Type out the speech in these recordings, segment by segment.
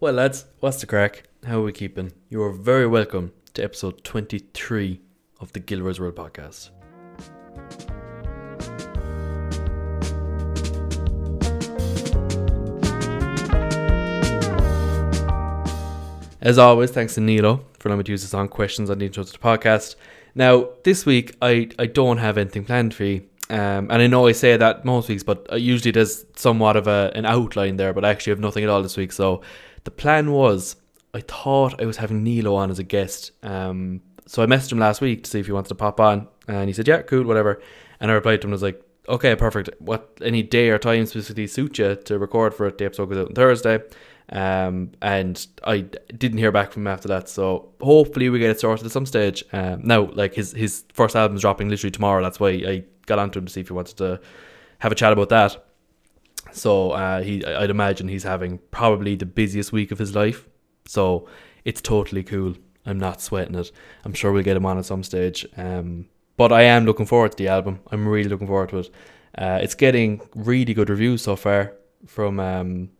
Well, lads, what's the crack? How are we keeping? You are very welcome to episode 23 of the Gilroy's World podcast. As always, thanks to Nealo for letting me to use the song questions on the intro to the podcast. Now, this week, I, I don't have anything planned for you. Um, and I know I say that most weeks, but usually there's somewhat of a, an outline there, but I actually have nothing at all this week. So the plan was I thought I was having Nealo on as a guest. Um, so I messaged him last week to see if he wanted to pop on, and he said, "Yeah, cool, whatever." And I replied to him and was like, "Okay, perfect. What any day or time specifically suit you to record for it? The episode goes out on Thursday." Um, and I didn't hear back from him after that. So hopefully we get it sorted at some stage. Um, now, like his his first album's dropping literally tomorrow. That's why I got onto him to see if he wanted to have a chat about that. So uh, he, I'd imagine he's having probably the busiest week of his life. So it's totally cool. I'm not sweating it. I'm sure we'll get him on at some stage. Um, but I am looking forward to the album. I'm really looking forward to it. Uh, it's getting really good reviews so far from um,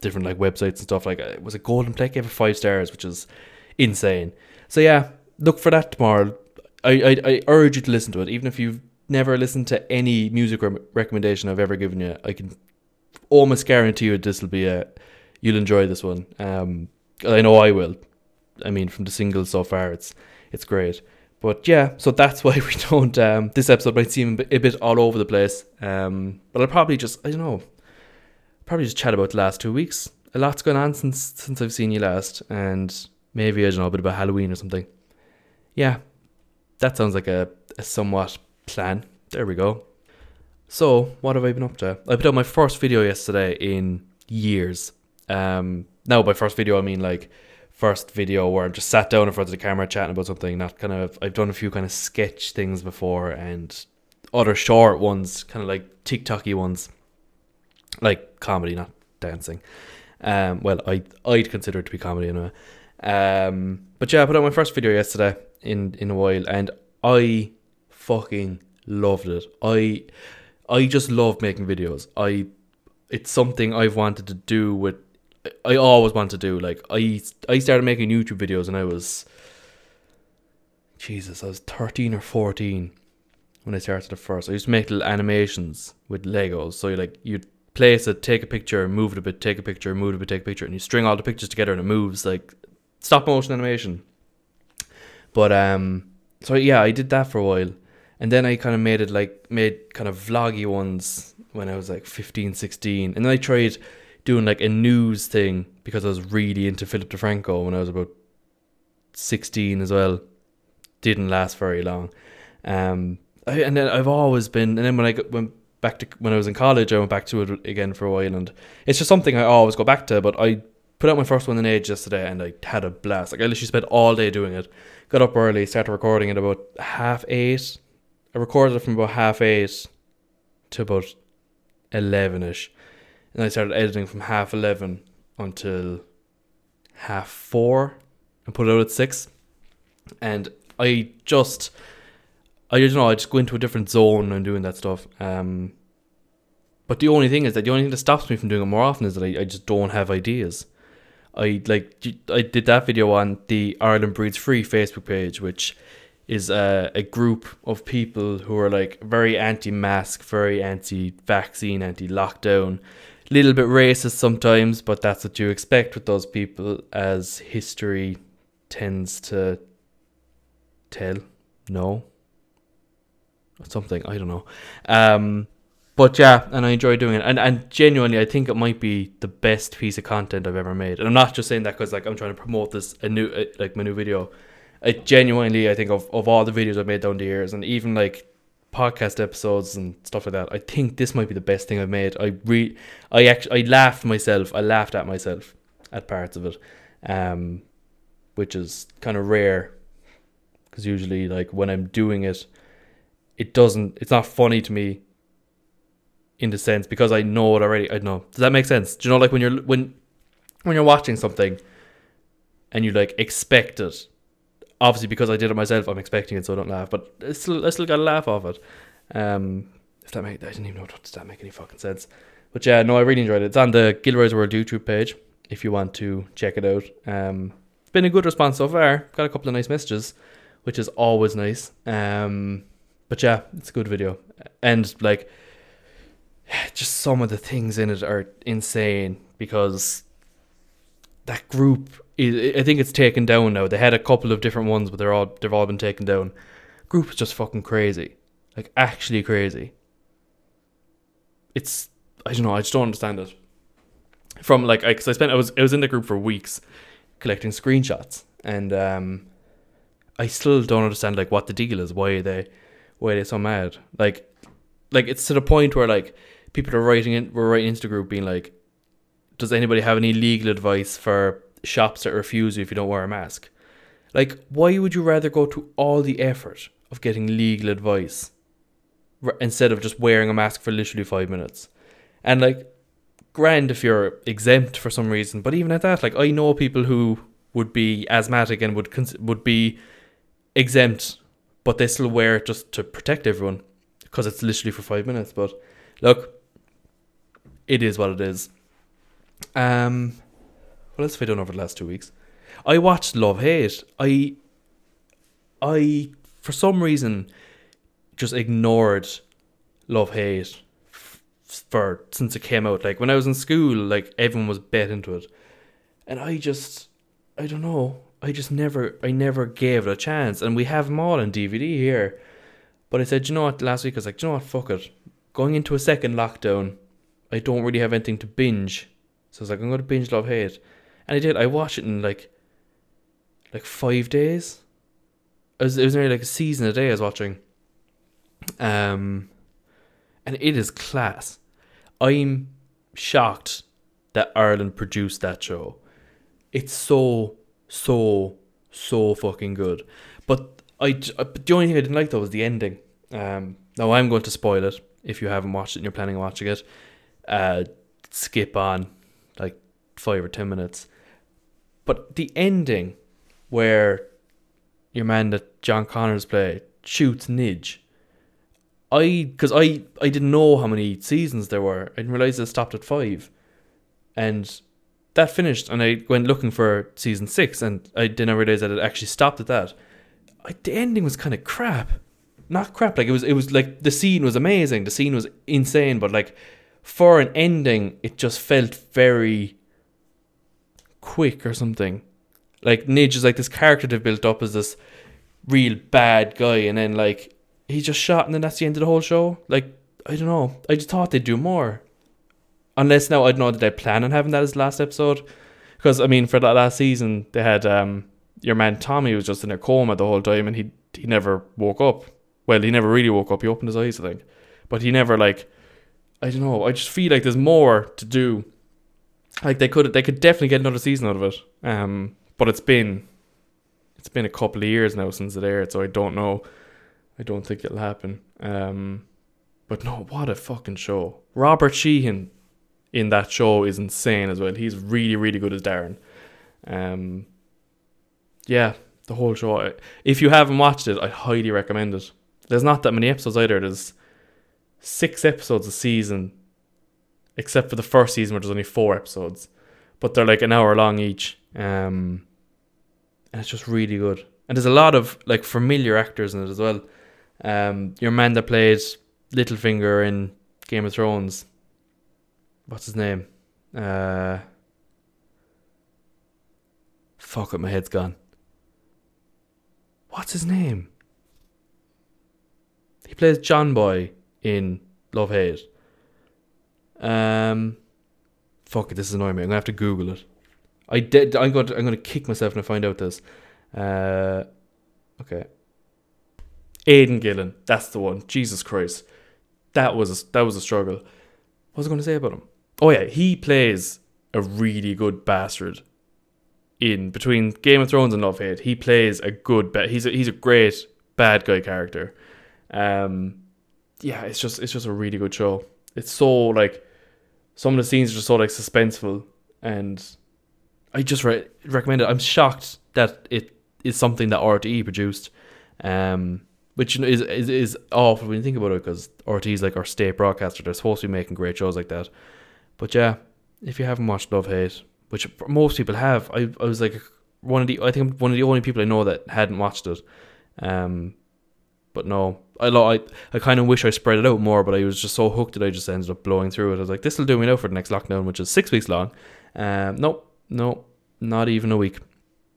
different like websites and stuff. Like it was a GoldenPlec gave it five stars, which is insane. So yeah, look for that tomorrow. I, I, I urge you to listen to it, even if you've never listened to any music re- recommendation I've ever given you. I can almost guarantee you this will be a you'll enjoy this one. Um, I know I will. I mean, from the singles so far, it's it's great. But yeah, so that's why we don't. Um, this episode might seem a bit all over the place. Um, but I'll probably just I don't know, probably just chat about the last two weeks. A lot's gone on since since I've seen you last, and maybe I don't know a bit about Halloween or something. Yeah, that sounds like a, a somewhat plan. There we go. So, what have I been up to? I put out my first video yesterday in years. Um, now, by first video, I mean like first video where I just sat down in front of the camera chatting about something. Not kind of, I've done a few kind of sketch things before and other short ones, kind of like TikToky ones, like comedy, not dancing. Um, well, I I'd consider it to be comedy anyway. Um, but yeah, I put out my first video yesterday in in a while, and I fucking loved it. I I just love making videos. I it's something I've wanted to do with I always want to do. Like I I started making YouTube videos and I was Jesus, I was 13 or 14 when I started the first. I used to make little animations with Legos. So you like you'd place it, take a picture, move it a bit, take a picture, move it a bit, take a picture, and you string all the pictures together and it moves like stop motion animation. But um so yeah, I did that for a while and then I kind of made it like made kind of vloggy ones when I was like 15, 16. And then I tried doing like a news thing because I was really into Philip DeFranco when I was about 16 as well. Didn't last very long. Um, I, and then I've always been, and then when I went back to when I was in college, I went back to it again for a while, and it's just something I always go back to. But I put out my first one in age yesterday, and I had a blast. Like I literally spent all day doing it. Got up early, started recording at about half eight, I recorded it from about half eight to about eleven ish, and I started editing from half eleven until half four, and put it out at six. And I just, I don't know, I just go into a different zone and doing that stuff. Um, but the only thing is that the only thing that stops me from doing it more often is that I, I just don't have ideas. I like I did that video on the Ireland Breeds Free Facebook page, which is a, a group of people who are like very anti-mask, very anti-vaccine, anti-lockdown, little bit racist sometimes, but that's what you expect with those people as history tends to tell. No, something I don't know. Um, but yeah, and I enjoy doing it, and and genuinely, I think it might be the best piece of content I've ever made. And I'm not just saying that because like I'm trying to promote this a new like my new video. I genuinely, I think of, of all the videos I've made down the years, and even like podcast episodes and stuff like that, I think this might be the best thing I've made. I re, I actually, I laughed myself. I laughed at myself at parts of it, um, which is kind of rare, because usually, like when I'm doing it, it doesn't. It's not funny to me. In the sense, because I know it already. I know. Does that make sense? Do you know, like when you're when when you're watching something, and you like expect it obviously because I did it myself, I'm expecting it, so I don't laugh. But I still, I still got a laugh off it. Um, if that make, I didn't even know does that make any fucking sense. But yeah, no, I really enjoyed it. It's on the Gilroy's World YouTube page. if you want to check it out. Um, it's been a good response so far. Got a couple of nice messages, which is always nice. Um, but yeah, it's a good video, and like, just some of the things in it are insane because that group. I think it's taken down now. They had a couple of different ones, but they're all they've all been taken down. Group is just fucking crazy, like actually crazy. It's I don't know. I just don't understand it. From like, because I, I spent I was I was in the group for weeks collecting screenshots, and um, I still don't understand like what the deal is. Why they why they so mad? Like, like it's to the point where like people are writing in, we're writing into the group being like, does anybody have any legal advice for shops that refuse you if you don't wear a mask? Like, why would you rather go to all the effort of getting legal advice instead of just wearing a mask for literally five minutes? And like, grand if you're exempt for some reason, but even at that, like, I know people who would be asthmatic and would cons- would be exempt, but they still wear it just to protect everyone because it's literally for five minutes. But look, it is what it is. Um, what else have I done over the last two weeks? I watched Love Hate. I, I for some reason, just ignored Love Hate for since it came out. Like when I was in school, like everyone was bet into it, and I just, I don't know. I just never, I never gave it a chance. And we have them all on DVD here. But I said, you know what? Last week I was like, you know what? Fuck it. Going into a second lockdown, I don't really have anything to binge. So I was like, I'm going to binge Love Hate. And I did. I watched it in like, like five days. It was, it was nearly like a season a day I was watching. Um, and it is class. I'm shocked that Ireland produced that show. It's so so so fucking good. But I but the only thing I didn't like though was the ending. Um, now I'm going to spoil it if you haven't watched it and you're planning on watching it. Uh, skip on like five or ten minutes. But the ending where your man that John Connors play shoots Nidge. I because I I didn't know how many seasons there were. I didn't realize it stopped at five, and that finished. And I went looking for season six, and I didn't realize that it actually stopped at that. I, the ending was kind of crap, not crap. Like it was it was like the scene was amazing. The scene was insane, but like for an ending, it just felt very quick or something. Like Nidge is like this character they've built up as this real bad guy, and then like he just shot, and then that's the end of the whole show. Like I don't know. I just thought they'd do more. Unless now I don't know that they plan on having that as the last episode, because I mean for that last season they had um your man Tommy was just in a coma the whole time, and he he never woke up. Well, he never really woke up. He opened his eyes, I think, but he never like. I don't know. I just feel like there's more to do. Like they could they could definitely get another season out of it. Um, but it's been it's been a couple of years now since it aired, so I don't know. I don't think it'll happen. Um, but no, what a fucking show! Robert Sheehan in that show is insane as well. He's really really good as Darren. Um, yeah, the whole show. If you haven't watched it, I highly recommend it. There's not that many episodes either. There's six episodes a season, except for the first season which there's only four episodes, but they're like an hour long each. Um, and it's just really good. And there's a lot of like familiar actors in it as well. Um, your man that played Littlefinger in Game of Thrones. What's his name? Uh, fuck it, my head's gone. What's his name? He plays John Boy in Love Hate. Um, fuck it, this is annoying me. I'm gonna have to Google it. I did. I'm going. To, I'm going to kick myself when I find out this. Uh, okay. Aidan Gillen, that's the one. Jesus Christ, that was a, that was a struggle. What was I going to say about him? Oh yeah, he plays a really good bastard. In between Game of Thrones and Love Hate, he plays a good. Ba- he's a, he's a great bad guy character. Um, yeah, it's just it's just a really good show. It's so like some of the scenes are just so like suspenseful, and I just re- recommend it. I'm shocked that it is something that RTE produced, um, which is, is is awful when you think about it because RTE is like our state broadcaster. They're supposed to be making great shows like that. But yeah, if you haven't watched Love Hate which most people have. I, I was like one of the I think I'm one of the only people I know that hadn't watched it. Um, but no, I I I kind of wish I spread it out more, but I was just so hooked that I just ended up blowing through it. I was like, this will do me now for the next lockdown, which is six weeks long. Um, nope, no, not even a week.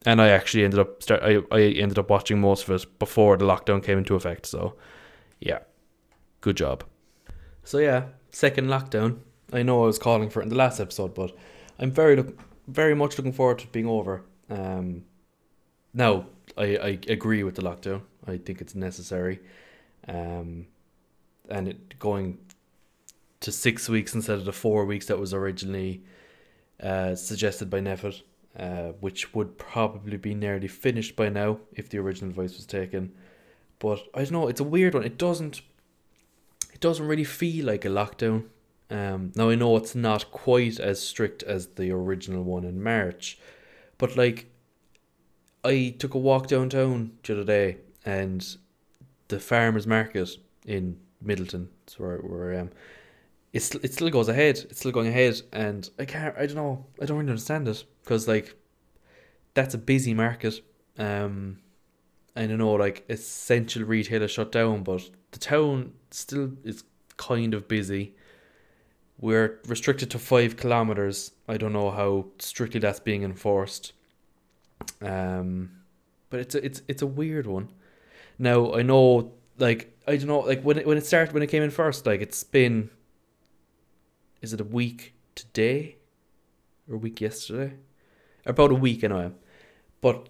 And I actually ended up start. I, I ended up watching most of it before the lockdown came into effect. So, yeah, good job. So yeah, second lockdown. I know I was calling for it in the last episode, but I'm very look, very much looking forward to it being over. Um, now I, I agree with the lockdown. I think it's necessary. Um, and it going to six weeks instead of the four weeks that was originally uh, suggested by NPHET, uh, which would probably be nearly finished by now if the original advice was taken. But I don't know, it's a weird one. It doesn't it doesn't really feel like a lockdown. Um, now I know it's not quite as strict as the original one in March, but like I took a walk downtown the other day and the farmers market in Midleton, that's where, where I am. It's, it still goes ahead. It's still going ahead, and I can't. I don't know. I don't really understand it because like that's a busy market. Um, I don't know, like essential retail is shut down, but the town still is kind of busy. We're restricted to five kilometers. I don't know how strictly that's being enforced. Um, but it's a, it's it's a weird one. Now I know, like I don't know, like when it when it started when it came in first, like it's been. Is it a week today, or a week yesterday? About a week, I know. But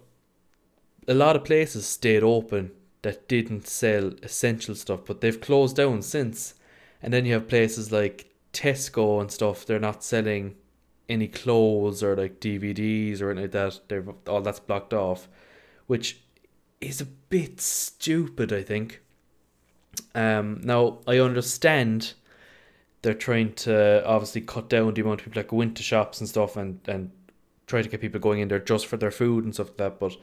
a lot of places stayed open that didn't sell essential stuff, but they've closed down since. And then you have places like Tesco and stuff. They're not selling any clothes or like DVDs or anything like that. They're all that's blocked off, which is a bit stupid, I think. Um, now I understand they're trying to obviously cut down the amount of people that go into shops and stuff and and try to get people going in there just for their food and stuff like that. But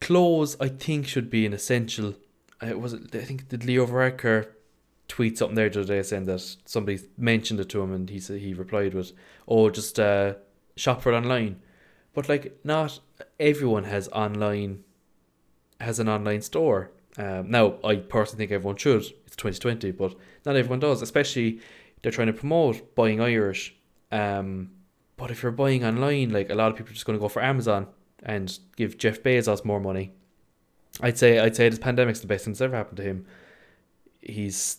clothes, I think, should be an essential. Uh, was I think did Leo Varadkar tweet something there the other day saying that somebody mentioned it to him and he said he replied with, "Oh, just uh, shop for it online." But like, not everyone has online has an online store. Um, now, I personally think everyone should. It's 2020, but not everyone does. Especially, they're trying to promote buying Irish. Um, but if you're buying online, like a lot of people are just going to go for Amazon and give Jeff Bezos more money. I'd say I'd say this pandemic's the best thing that's ever happened to him. He's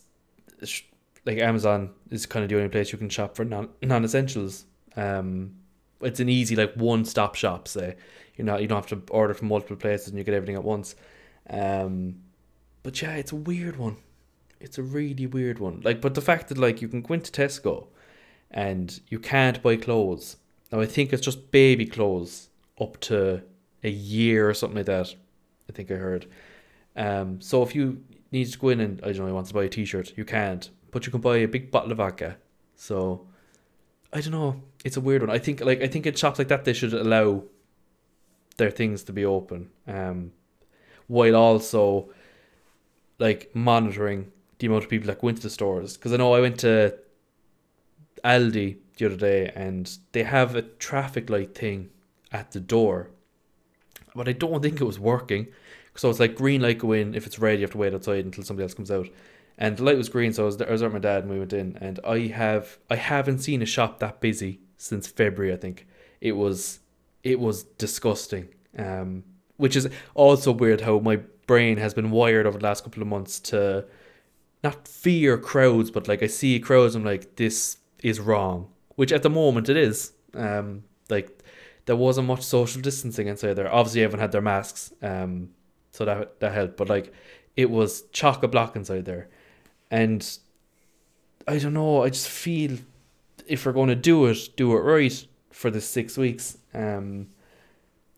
like Amazon is kind of the only place you can shop for non non essentials. Um, it's an easy like one stop shop. Say you know you don't have to order from multiple places and you get everything at once. Um, but yeah, it's a weird one. It's a really weird one. Like, but the fact that like you can go into Tesco and you can't buy clothes. Now I think it's just baby clothes up to a year or something like that. I think I heard. Um, so if you need to go in and I don't know, you want to buy a T-shirt, you can't, but you can buy a big bottle of vodka. So I don't know. It's a weird one. I think like I think in shops like that they should allow their things to be open, um, while also like monitoring the amount of people that go into the stores. Because I know I went to Aldi the other day and they have a traffic light thing at the door. But I don't think it was working. So it's like green light go in. If it's red, you have to wait outside until somebody else comes out. And the light was green, so I was, there, with my dad and we went in. And I have I haven't seen a shop that busy since February. I think it was it was disgusting. Um, which is also weird how my brain has been wired over the last couple of months to not fear crowds, but like I see crowds, I'm like this is wrong. Which at the moment it is. Um, like there wasn't much social distancing inside there. Obviously, everyone had their masks, um, so that that helped. But like, it was chock a block inside there, and I don't know. I just feel if we're going to do it, do it right for the six weeks. Um,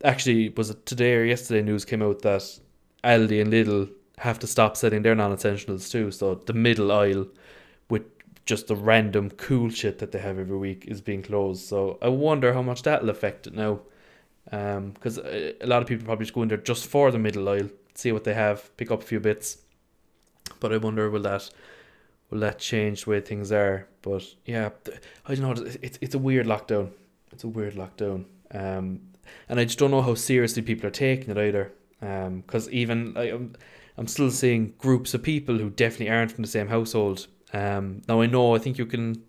actually, was it today or yesterday? News came out that Aldi and Lidl have to stop selling their non-essentials too. So the middle aisle with just the random cool shit that they have every week is being closed. So I wonder how much that'll affect it now. Because um, a, a lot of people probably just go in there just for the middle aisle, see what they have, pick up a few bits. But I wonder will that will that change the way things are? But yeah, I don't know. It's it's a weird lockdown. it's a weird lockdown. Um, and I just don't know how seriously people are taking it either. Um, Because even like, I'm, I'm still seeing groups of people who definitely aren't from the same household. Um, now I know I think you can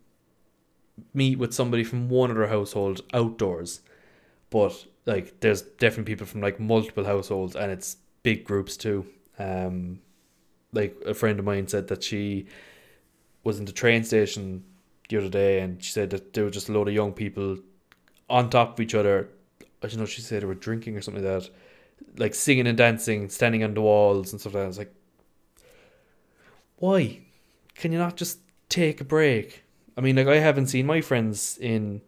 meet with somebody from one other household outdoors, but like there's definitely people from like multiple households, and it's big groups too. Um, like a friend of mine said that she was in the train station the other day, and she said that there were just a load of young people on top of each other. I don't know. She said they were drinking or something like that, like singing and dancing, standing on the walls and stuff like that. I was like, why? Can you not just take a break? I mean, like I haven't seen my friends in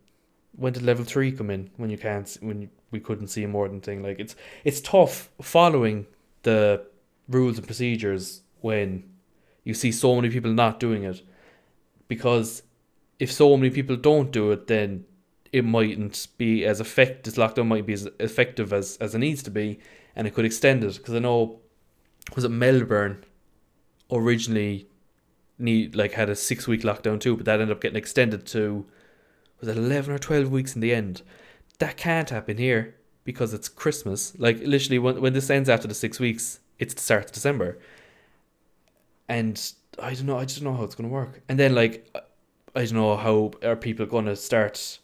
when did level three come in when you can't when we couldn't see more than thing like it's it's tough following the rules and procedures when you see so many people not doing it. Because if so many people don't do it then it mightn't be as effective this lockdown might be as effective as, as it needs to be and it could extend it. Because I know was it Melbourne originally need like had a six week lockdown too but that ended up getting extended to was it 11 or 12 weeks in the end? That can't happen here because it's Christmas. Like literally when, when this ends after the six weeks it's the start of December and I don't know I just don't know how it's going to work and then like I don't know how are people going to start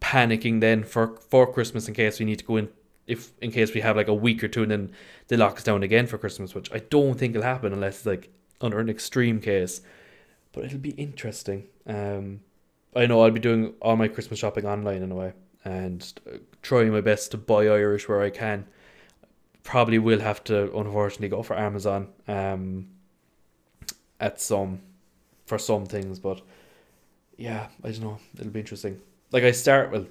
panicking then for for Christmas in case we need to go in if in case we have like a week or two and then they lock us down again for Christmas, which I don't think will happen unless it's like under an extreme case. But it'll be interesting. Um, I know I'll be doing all my Christmas shopping online in a way and uh, trying my best to buy Irish where I can. Probably will have to unfortunately go for Amazon um, at some for some things, but yeah, I don't know. It'll be interesting like I start well,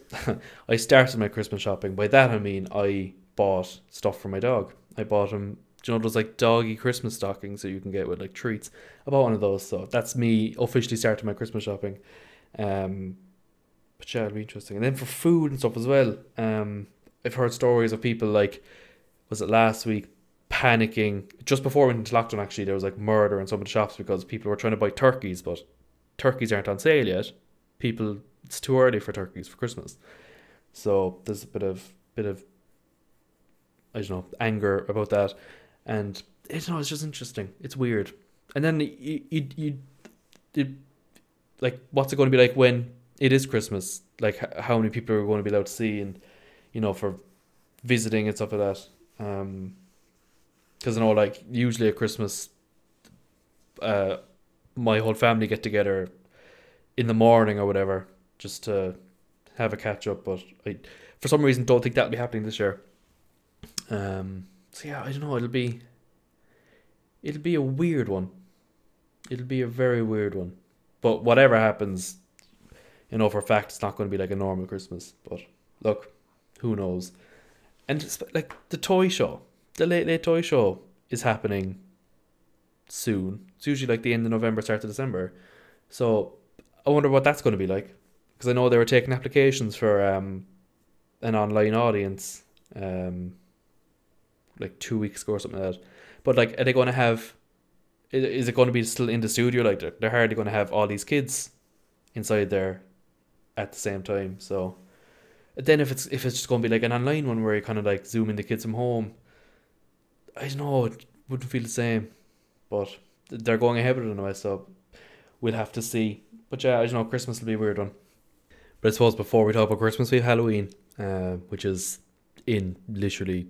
I started my Christmas shopping. By that I mean I bought stuff for my dog. I bought him. Do you know those like doggy Christmas stockings that you can get with like treats? I bought one of those. So that's me officially starting my Christmas shopping. Um, but yeah, it'll be interesting. And then for food and stuff as well. Um, I've heard stories of people like, was it last week, panicking just before we went into lockdown. Actually, there was like murder in some of the shops because people were trying to buy turkeys, but turkeys aren't on sale yet. People it's too early for turkeys for Christmas. So there's a bit of bit of I don't know anger about that, and it's you know it's just interesting. It's weird, and then you you you, you like what's it going to be like when it is Christmas? Like how many people are going to be allowed to see, and you know for visiting and stuff like that. Um, because I know like usually at Christmas, uh, my whole family get together in the morning or whatever just to have a catch up. But I, for some reason, don't think that'll be happening this year. Um. So yeah, I don't know. It'll be. It'll be a weird one. It'll be a very weird one. But whatever happens, you know for a fact it's not going to be like a normal Christmas. But look, who knows? And it's like the toy show, the late late toy show is happening soon. It's usually like the end of November, start of December. So I wonder what that's going to be like because I know they were taking applications for um, an online audience um, like two weeks ago or something like that. But like, are they going to have? Is it going to be still in the studio? Like they're, they're hardly going to have all these kids inside there at the same time. So then if it's if it's just going to be like an online one where you kind of like zoom in the kids from home, I don't know. It wouldn't feel the same, but they're going ahead with it anyway. So we'll have to see. But yeah, I don't know. Christmas will be a weird one. But I suppose before we talk about Christmas, we have Halloween, uh, which is in literally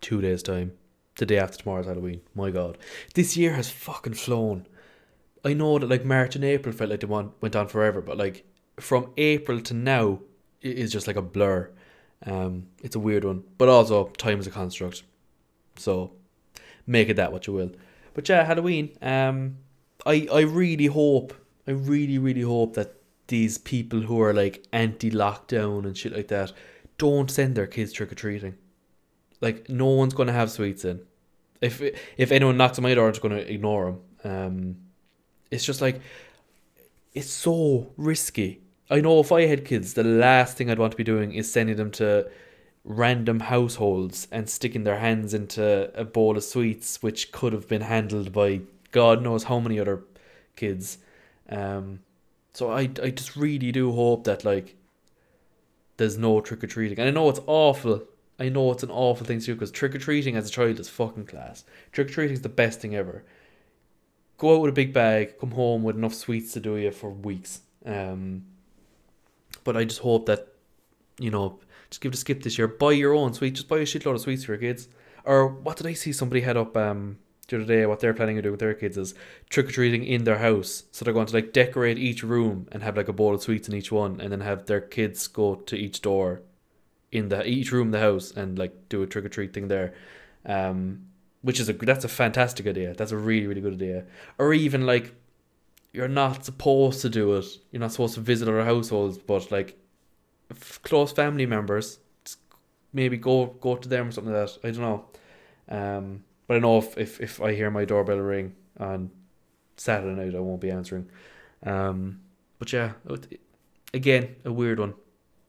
two days' time. The day after tomorrow's Halloween. My God, this year has fucking flown. I know that like March and April felt like they went went on forever, but like from April to now, it is just like a blur. Um, it's a weird one, but also time is a construct, so make it that what you will. But yeah, Halloween. Um, I I really hope, I really really hope that these people who are like anti lockdown and shit like that don't send their kids trick or treating. Like no one's gonna have sweets in. If if anyone knocks on my door, I'm just gonna ignore them. Um, it's just like it's so risky. I know if I had kids, the last thing I'd want to be doing is sending them to random households and sticking their hands into a bowl of sweets, which could have been handled by God knows how many other kids. Um, so I, I just really do hope that like there's no trick or treating. And I know it's awful. I know it's an awful thing to do because trick or treating as a child is fucking class. Trick or treating is the best thing ever. Go out with a big bag, come home with enough sweets to do you for weeks. Um, but I just hope that, you know, just give it a skip this year. Buy your own sweets. Just buy a shitload of sweets for your kids. Or what did I see somebody head up um, the other day? What they're planning to do with their kids is trick or treating in their house. So they're going to like decorate each room and have like a bowl of sweets in each one, and then have their kids go to each door in the each room the house and like do a trick or treat thing there. Um, which is a that's a fantastic idea. That's a really really good idea. Or even like you're not supposed to do it. You're not supposed to visit other households, but like close family members, maybe go go to them or something like that. I don't know. Um, but I know if, if, if I hear my doorbell ring on Saturday night, I won't be answering. Um, but yeah, again, a weird one.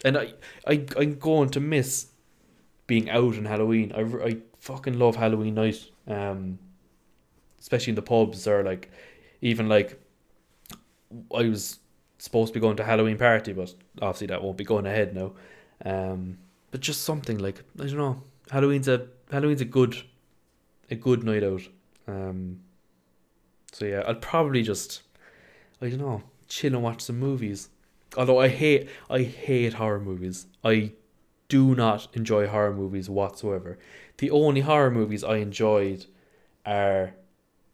And I, I, I'm going to miss being out on Halloween. I, I fucking love Halloween night. Um, especially in the pubs or like, even like, I was supposed to be going to Halloween party, but obviously that won't be going ahead now. Um, but just something like I don't know. Halloween's a Halloween's a good a good night out. Um, so yeah, I'll probably just I don't know chill and watch some movies. Although I hate I hate horror movies. I do not enjoy horror movies whatsoever. The only horror movies I enjoyed are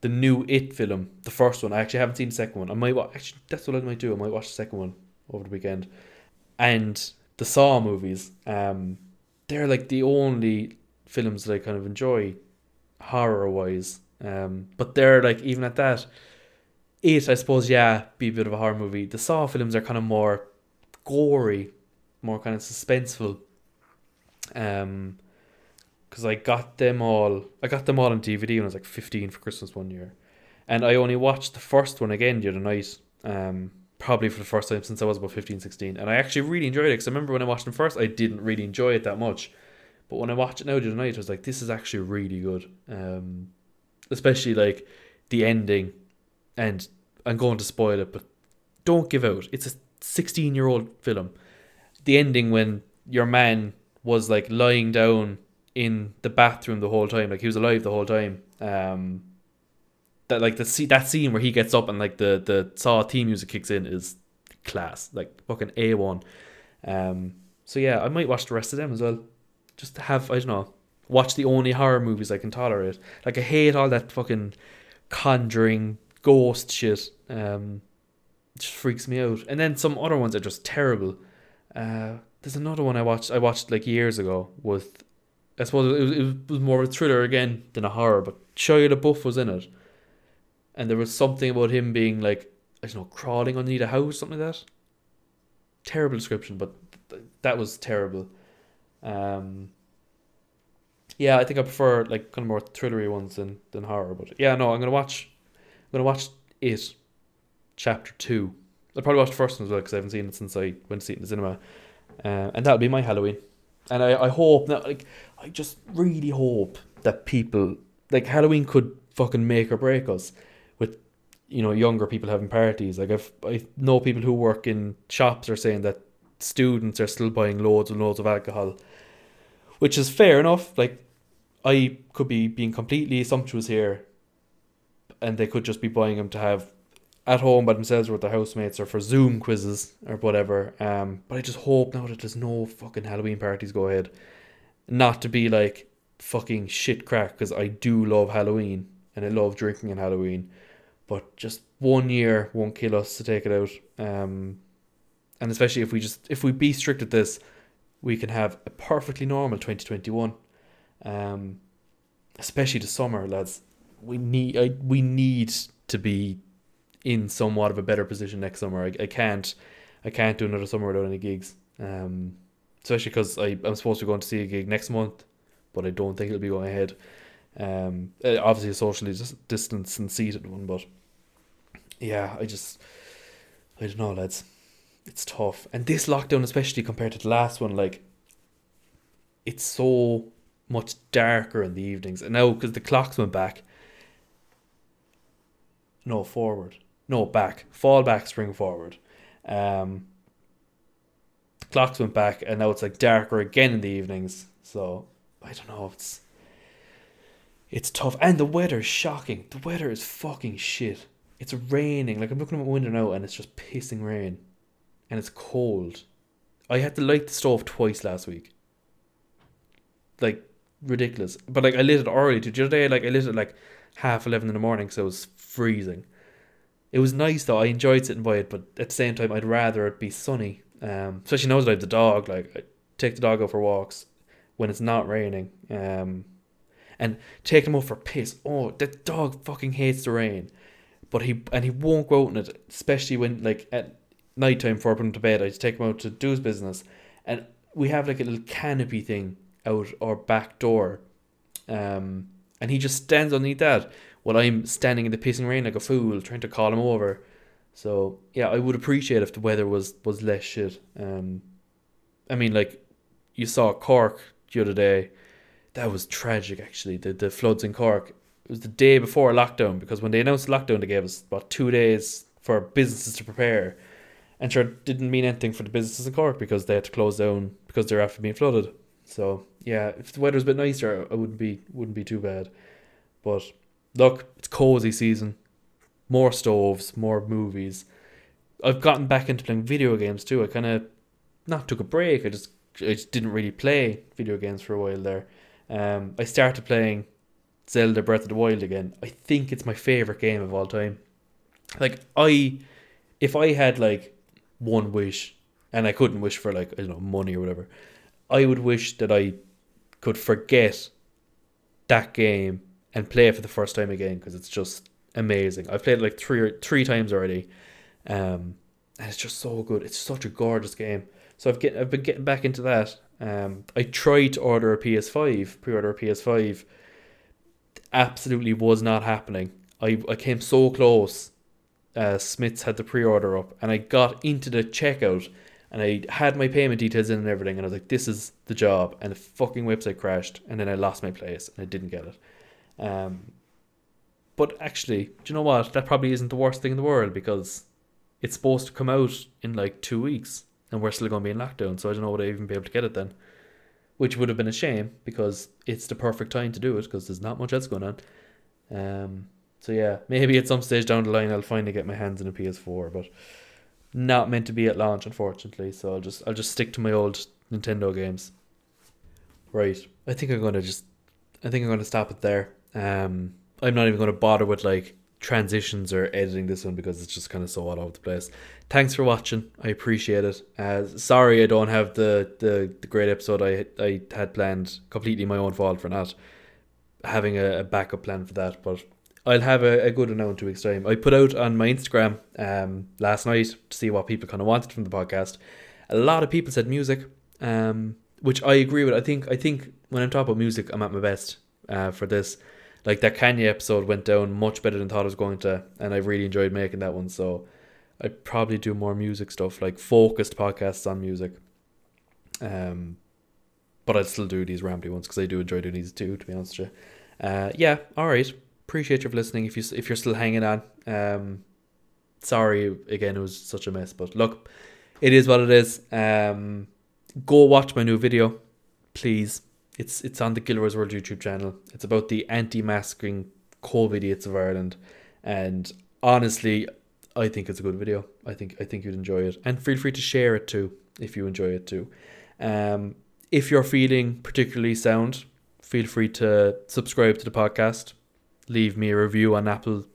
the new It film, the first one. I actually haven't seen the second one. I might watch, actually that's what I might do. I might watch the second one over the weekend, and the Saw movies. Um, they're like the only films that I kind of enjoy horror wise. Um, but they're like even at that, it I suppose yeah be a bit of a horror movie. The Saw films are kind of more gory, more kind of suspenseful. Um, because I got them all. I got them all on DVD when I was like fifteen for Christmas one year, and I only watched the first one again the other night. Um, probably for the first time since I was about 15, 16. and I actually really enjoyed it. Because I remember when I watched them first, I didn't really enjoy it that much, but when I watched it now the other night, I was like, this is actually really good. Um, especially like the ending, and I'm going to spoil it, but don't give out. It's a 16 year old film. The ending when your man was like lying down in the bathroom the whole time, like he was alive the whole time. Um, that like the see that scene where he gets up and like the the Saw theme music kicks in is class, like fucking a one. Um, so yeah, I might watch the rest of them as well, just have I don't know, watch the only horror movies I can tolerate. Like I hate all that fucking conjuring ghost shit. Um, just freaks me out. And then some other ones are just terrible. Uh, there's another one I watched. I watched like years ago with. I suppose it was, it was more of a thriller again than a horror, but Shia LaBeouf was in it and there was something about him being like I don't know crawling underneath a house, something like that. Terrible description, but th- that was terrible. Um, yeah, I think I prefer like kind of more thrillery ones than than horror. But yeah, no, I'm gonna watch. I'm gonna watch it, chapter two. I'll probably watch the first one as well because I haven't seen it since I went to see it in the cinema, uh, and that'll be my Halloween. And I, I hope that like I just really hope that people like Halloween could fucking make or break us with you know younger people having parties. Like I've I know people who work in shops are saying that students are still buying loads and loads of alcohol, which is fair enough. Like I could be being completely assumptuous here, and they could just be buying them to have at home by themselves or with their housemates or for Zoom quizzes or whatever. Um, but I just hope now that there's no fucking Halloween parties go ahead, not to be like fucking shit crack because I do love Halloween and I love drinking on Halloween but just one year won't kill us to take it out. Um, and especially if we just if we be strict at this, we can have a perfectly normal 2021. Um, especially the summer, lads. We need I, we need to be in somewhat of a better position next summer. I, I can't I can't do another summer without any gigs. Um, especially because I'm supposed to go to see a gig next month, but I don't think it'll be going ahead. Um, uh, obviously a socially distanced and seated one, but yeah, I just I don't know, lads. It's tough, and this lockdown, especially compared to the last one, like it's so much darker in the evenings, and now because the clocks went back. No forward, no back, fall back, spring forward. Um, clocks went back, and now it's like darker again in the evenings. So I don't know. It's it's tough, and the weather is shocking. The weather is fucking shit. It's raining. Like I'm looking at my window now, and it's just pissing rain, and it's cold. I had to light the stove twice last week. Like ridiculous. But like I lit it early. Did other day like I lit it like half eleven in the morning, so it was freezing. It was nice though. I enjoyed sitting by it, but at the same time, I'd rather it be sunny. Um, especially knows have the dog. Like I take the dog out for walks when it's not raining. Um, and take him out for piss. Oh, that dog fucking hates the rain, but he and he won't go out in it, especially when like at night time before I put him to bed. I just take him out to do his business, and we have like a little canopy thing out our back door, um, and he just stands underneath that while I'm standing in the pissing rain like a fool, trying to call him over. So yeah, I would appreciate if the weather was was less shit. Um, I mean, like you saw Cork the other day, that was tragic. Actually, the the floods in Cork. It was the day before lockdown because when they announced lockdown, they gave us about two days for businesses to prepare, and sure didn't mean anything for the businesses in Cork because they had to close down because they're after being flooded. So yeah, if the weather was a bit nicer, I wouldn't be wouldn't be too bad. But look, it's cozy season, more stoves, more movies. I've gotten back into playing video games too. I kind of not took a break. I just I just didn't really play video games for a while there. Um, I started playing Zelda Breath of the Wild again. I think it's my favorite game of all time. Like I, if I had like one wish, and I couldn't wish for like I don't know money or whatever, I would wish that I could forget that game and play it for the first time again because it's just amazing. I've played it like three or three times already, um, and it's just so good. It's such a gorgeous game. So I've get I've been getting back into that. Um, I tried to order a PS5, pre-order a PS5. Absolutely was not happening. I I came so close. Uh, Smyths had the pre-order up, and I got into the checkout and I had my payment details in and everything, and I was like, "This is the job," and the fucking website crashed, and then I lost my place and I didn't get it. Um, but actually, do you know what? That probably isn't the worst thing in the world because it's supposed to come out in like two weeks, and we're still going to be in lockdown. So I don't know would I even be able to get it then, which would have been a shame because it's the perfect time to do it because there's not much else going on. Um, so yeah, maybe at some stage down the line I'll finally get my hands on a PS4, but not meant to be at launch, unfortunately. So I'll just I'll just stick to my old Nintendo games. Right. I think I'm gonna just I think I'm gonna stop it there. Um I'm not even gonna bother with like transitions or editing this one because it's just kind of so all over the place. Thanks for watching. I appreciate it. Uh, sorry I don't have the, the, the great episode I I had planned. Completely my own fault for not having a, a backup plan for that. But I'll have a, a good one in two weeks' time. I put out on my Instagram um, last night to see what people kind of wanted from the podcast. A lot of people said music, um, which I agree with. I think I think when I'm talking about music, I'm at my best uh, for this. Like that Kanye episode went down much better than I thought it was going to, and I really enjoyed making that one. So I'd probably do more music stuff, like focused podcasts on music. Um, but I'd still do these rambly ones because I do enjoy doing these too. To be honest with you, uh, yeah, all right appreciate you for listening. If you if you're still hanging on, um, sorry again, it was such a mess. But look, it is what it is. Um, go watch my new video, please. It's it's on the Gilroy's World YouTube channel. It's about the anti-masking COVID idiots of Ireland, and honestly, I think it's a good video. I think I think you'd enjoy it, and feel free to share it too if you enjoy it too. Um, if you're feeling particularly sound, feel free to subscribe to the podcast leave me a review on Apple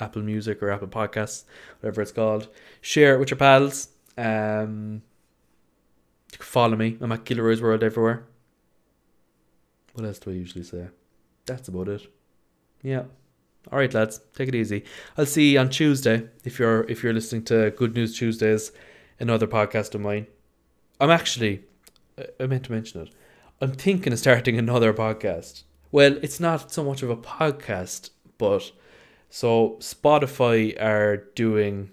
Apple Music or Apple Podcasts, whatever it's called. Share it with your pals. Um, follow me. I'm at Gilroy's World everywhere. What else do I usually say? That's about it. Yeah. All right, lads. Take it easy. I'll see you on Tuesday if you're if you're listening to Good News Tuesdays, another podcast of mine. I'm actually I meant to mention it. I'm thinking of starting another podcast well, it's not so much of a podcast, but so Spotify are doing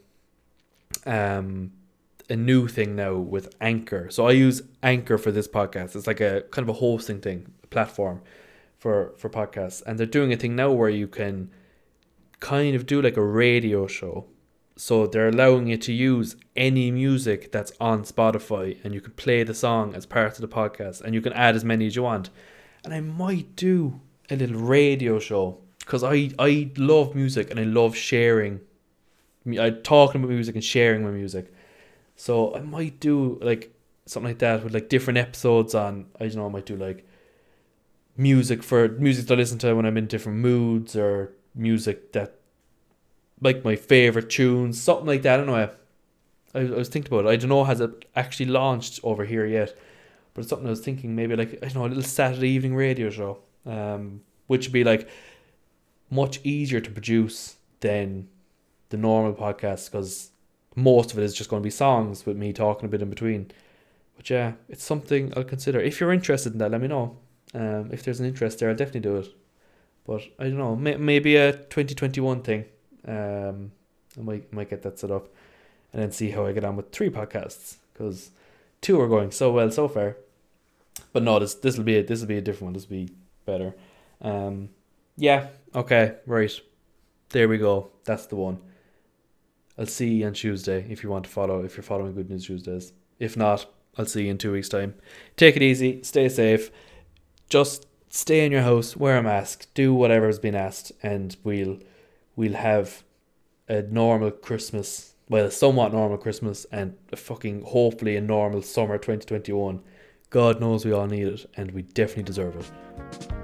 um a new thing now with Anchor. So I use Anchor for this podcast. It's like a kind of a hosting thing, platform for for podcasts, and they're doing a thing now where you can kind of do like a radio show. So they're allowing you to use any music that's on Spotify and you can play the song as part of the podcast and you can add as many as you want. And I might do a little radio show because I, I love music and I love sharing. I talking about music and sharing my music. So I might do like something like that with like different episodes on I don't know, I might do like music for music to listen to when I'm in different moods or music that like my favorite tunes, something like that. I know. I, I was thinking about it. I don't know has it actually launched over here yet, but it's something I was thinking maybe like I don't know a little Saturday evening radio show, um, which would be like much easier to produce than the normal podcast because most of it is just going to be songs with me talking a bit in between. But yeah, it's something I'll consider. If you're interested in that, let me know. Um, if there's an interest there, I'll definitely do it. But I don't know, may, maybe a 2021 thing. Um, I might might get that set up, and then see how I get on with three podcasts because two are going so well so far. But no, this this will be a, this will be a different one. This will be better. Um, yeah. Okay. Right. There we go. That's the one. I'll see you on Tuesday if you want to follow. If you're following Good News Tuesdays. If not, I'll see you in two weeks' time. Take it easy. Stay safe. Just stay in your house. Wear a mask. Do whatever's been asked, and we'll we'll have a normal Christmas, well, a somewhat normal Christmas, and a fucking hopefully a normal summer 2021. God knows we all need it, and we definitely deserve it.